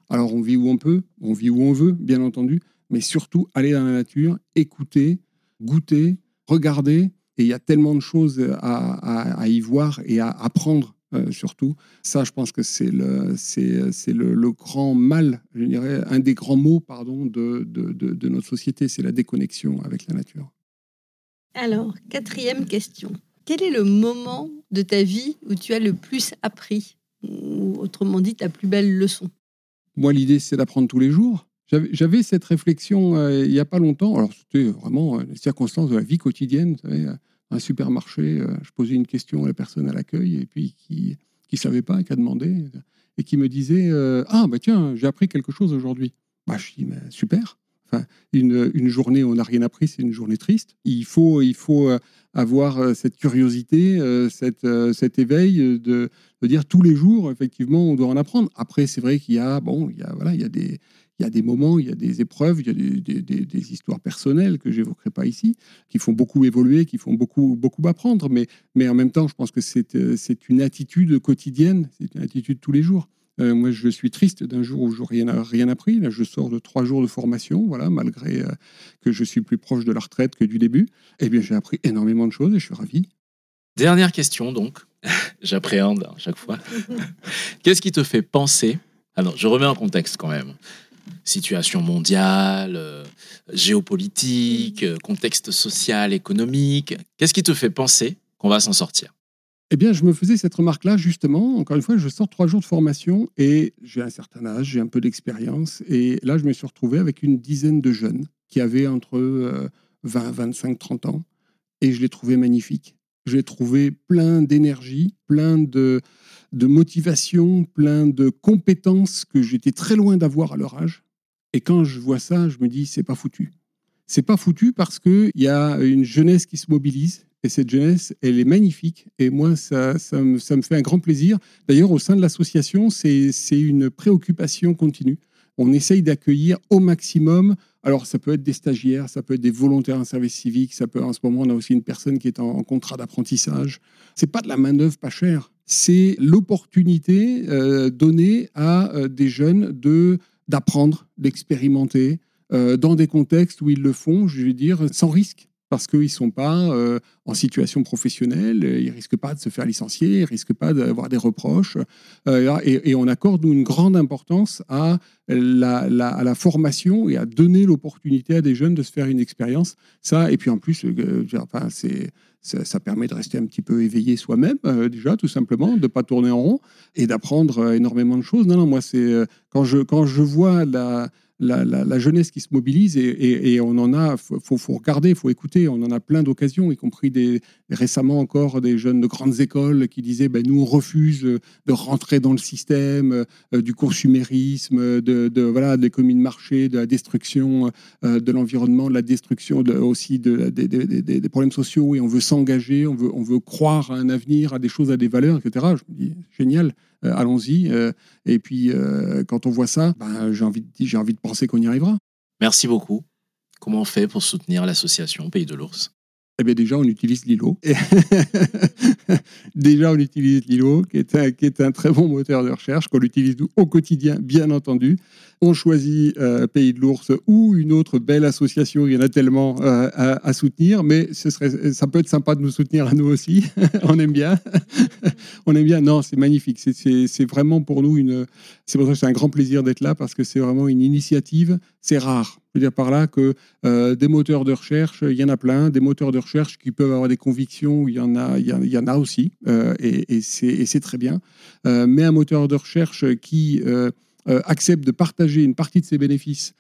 Alors, on vit où on peut, on vit où on veut, bien entendu, mais surtout aller dans la nature, écouter, goûter, regarder. Et il y a tellement de choses à, à- à y voir et à apprendre, euh, surtout. Ça, je pense que c'est le, c'est, c'est le, le grand mal, je dirais, un des grands mots pardon, de, de, de- de notre société, c'est la déconnexion avec la nature. Alors, quatrième question. Quel est le moment de ta vie où tu as le plus appris? Ou autrement dit, ta plus belle leçon? Moi, l'idée, c'est d'apprendre tous les jours. J'avais- cette réflexion euh, il n'y a pas longtemps. Alors, c'était vraiment euh, les circonstances de la vie quotidienne. Euh, un supermarché, je posais une question à la personne à l'accueil et puis qui ne savait pas, qui a demandé et qui me disait Ah, bah tiens, j'ai appris quelque chose aujourd'hui. Bah, je dis Mais super. Enfin, une, une journée où on n'a rien appris, c'est une journée triste. Il faut, il faut avoir cette curiosité, cette, cet éveil de, de dire tous les jours, effectivement, on doit en apprendre. Après, c'est vrai qu'il y a, bon, il y a, voilà, il y a des, il y a des moments, il y a des épreuves, il y a des, des- des- des histoires personnelles que j'évoquerai pas ici, qui font beaucoup évoluer, qui font beaucoup, beaucoup apprendre. Mais, mais en même temps, je pense que c'est euh, c'est une attitude quotidienne, c'est une attitude tous les jours. Euh, moi, je suis triste d'un jour où je n'ai rien, rien appris. Là, je sors de trois jours de formation, voilà, malgré euh, que je suis plus proche de la retraite que du début. Eh bien, j'ai appris énormément de choses et je suis ravi. Dernière question donc. J'appréhende à chaque fois. Qu'est-ce qui te fait penser? Alors, je remets en contexte quand même. Situation mondiale, euh, géopolitique, euh, contexte social, économique. Qu'est-ce qui te fait penser qu'on va s'en sortir? Eh bien, je me faisais cette remarque-là, justement. Encore une fois, je sors trois jours de formation et j'ai un certain âge, j'ai un peu d'expérience. Et là, je me suis retrouvé avec une dizaine de jeunes qui avaient entre 20, 25, 30 ans. Et je les trouvais magnifiques. Les trouvais plein d'énergie, plein de, de motivation, plein de compétences que j'étais très loin d'avoir à leur âge. Et quand je vois ça, je me dis, c'est pas foutu. C'est pas foutu parce qu'il y a une jeunesse qui se mobilise, et cette jeunesse, elle est magnifique. Et moi, ça, ça, me, fait un grand plaisir. D'ailleurs, au sein de l'association, c'est une préoccupation continue. On essaye d'accueillir au maximum. Alors, ça peut être des stagiaires, ça peut être des volontaires en service civique, ça peut, en ce moment, on a aussi une personne qui est en, contrat d'apprentissage. C'est pas de la main-d'œuvre pas chère. C'est l'opportunité euh, donnée à euh, des jeunes de d'apprendre, d'expérimenter, euh, dans des contextes où ils le font, je vais dire, sans risque parce qu'ils ne sont pas euh, en situation professionnelle, ils ne risquent pas de se faire licencier, ils ne risquent pas d'avoir des reproches. Euh, et, on accorde une grande importance à la, formation et à donner l'opportunité à des jeunes de se faire une expérience. Ça, et puis en plus, euh, enfin, ça, permet de rester un petit peu éveillé soi-même, déjà, tout simplement, de ne pas tourner en rond et d'apprendre énormément de choses. Non, moi, c'est quand je, quand je vois la, la, jeunesse qui se mobilise et, on en a, faut, faut regarder, faut écouter, on en a plein d'occasions, y compris récemment encore des jeunes de grandes écoles qui disaient ben, nous on refuse de rentrer dans le système euh, du consumérisme, de, voilà des communes marché, de la destruction euh, de l'environnement, de la destruction aussi de, des problèmes sociaux et on veut s'engager, on veut, on veut croire à un avenir, à des choses, à des valeurs, etc. Je me dis génial. Euh, allons-y. Euh, et puis, euh, quand on voit ça, ben, j'ai envie, envie de penser qu'on y arrivera. Merci beaucoup. Comment on fait pour soutenir l'association Pays de l'Ours? Eh bien, déjà, on utilise Lilo. déjà, on utilise Lilo, qui est, un, qui est un très bon moteur de recherche, qu'on utilise au quotidien, bien entendu. On choisit euh, Pays de l'Ours ou une autre belle association, il y en a tellement euh, à, soutenir, mais ce serait, ça peut être sympa de nous soutenir à nous aussi. on aime bien. on aime bien. Non, c'est magnifique. C'est vraiment pour nous une. C'est pour ça que c'est un grand plaisir d'être là, parce que c'est vraiment une initiative. C'est rare je veux dire par là que euh, des moteurs de recherche, il y en a plein, des moteurs de recherche qui peuvent avoir des convictions, il y en a, il y en a aussi, euh, et, c'est très bien. Euh, mais un moteur de recherche qui accepte de partager une partie de ses bénéfices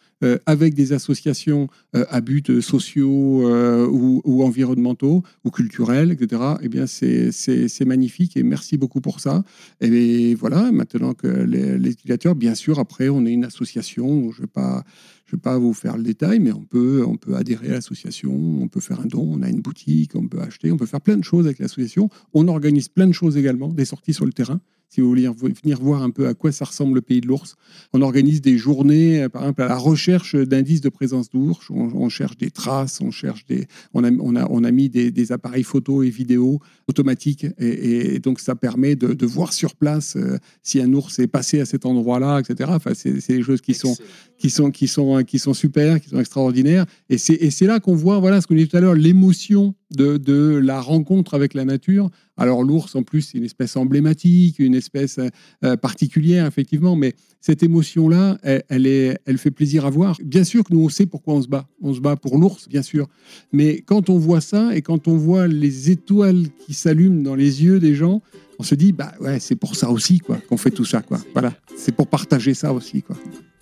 avec des associations à buts sociaux ou, environnementaux ou culturels, etc., eh bien, c'est magnifique et merci beaucoup pour ça. Et voilà, maintenant que les, utilisateurs, bien sûr, après, on est une association, je ne vais pas vous faire le détail, mais on peut adhérer à l'association, on peut faire un don, on a une boutique, on peut acheter, on peut faire plein de choses avec l'association. On organise plein de choses également, des sorties sur le terrain si vous voulez venir voir un peu à quoi ça ressemble le pays de l'ours. On organise des journées, euh, par exemple, à la recherche d'indices de présence d'ours. On, cherche des traces, on cherche des, on a, on a, on a mis des, appareils photo et vidéo automatiques, et, donc ça permet de, voir sur place euh, si un ours est passé à cet endroit-là, etc. Enfin, c'est des choses qui sont, qui sont, qui sont, qui sont super, qui sont extraordinaires, et c'est là qu'on voit, voilà, ce qu'on dit tout à l'heure, l'émotion de, de la rencontre avec la nature alors l'ours, en plus, c'est une espèce emblématique, une espèce euh, particulière, effectivement, mais cette émotion-là, elle, est, elle fait plaisir à voir. Bien sûr que nous, on sait pourquoi on se bat. On se bat pour l'ours, bien sûr. Mais quand on voit ça et quand on voit les étoiles qui s'allument dans les yeux des gens, on se dit, bah ouais, c'est pour ça aussi quoi qu'on fait tout ça. quoi. Voilà, c'est pour partager ça aussi. quoi.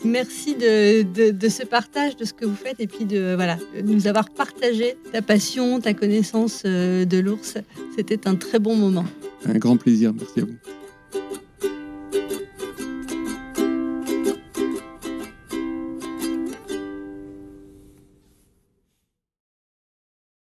Merci de, ce partage de ce que vous faites et puis de voilà de nous avoir partagé ta passion, ta connaissance euh, de l'ours. C'était un très bon moment. Un grand plaisir. Merci à vous.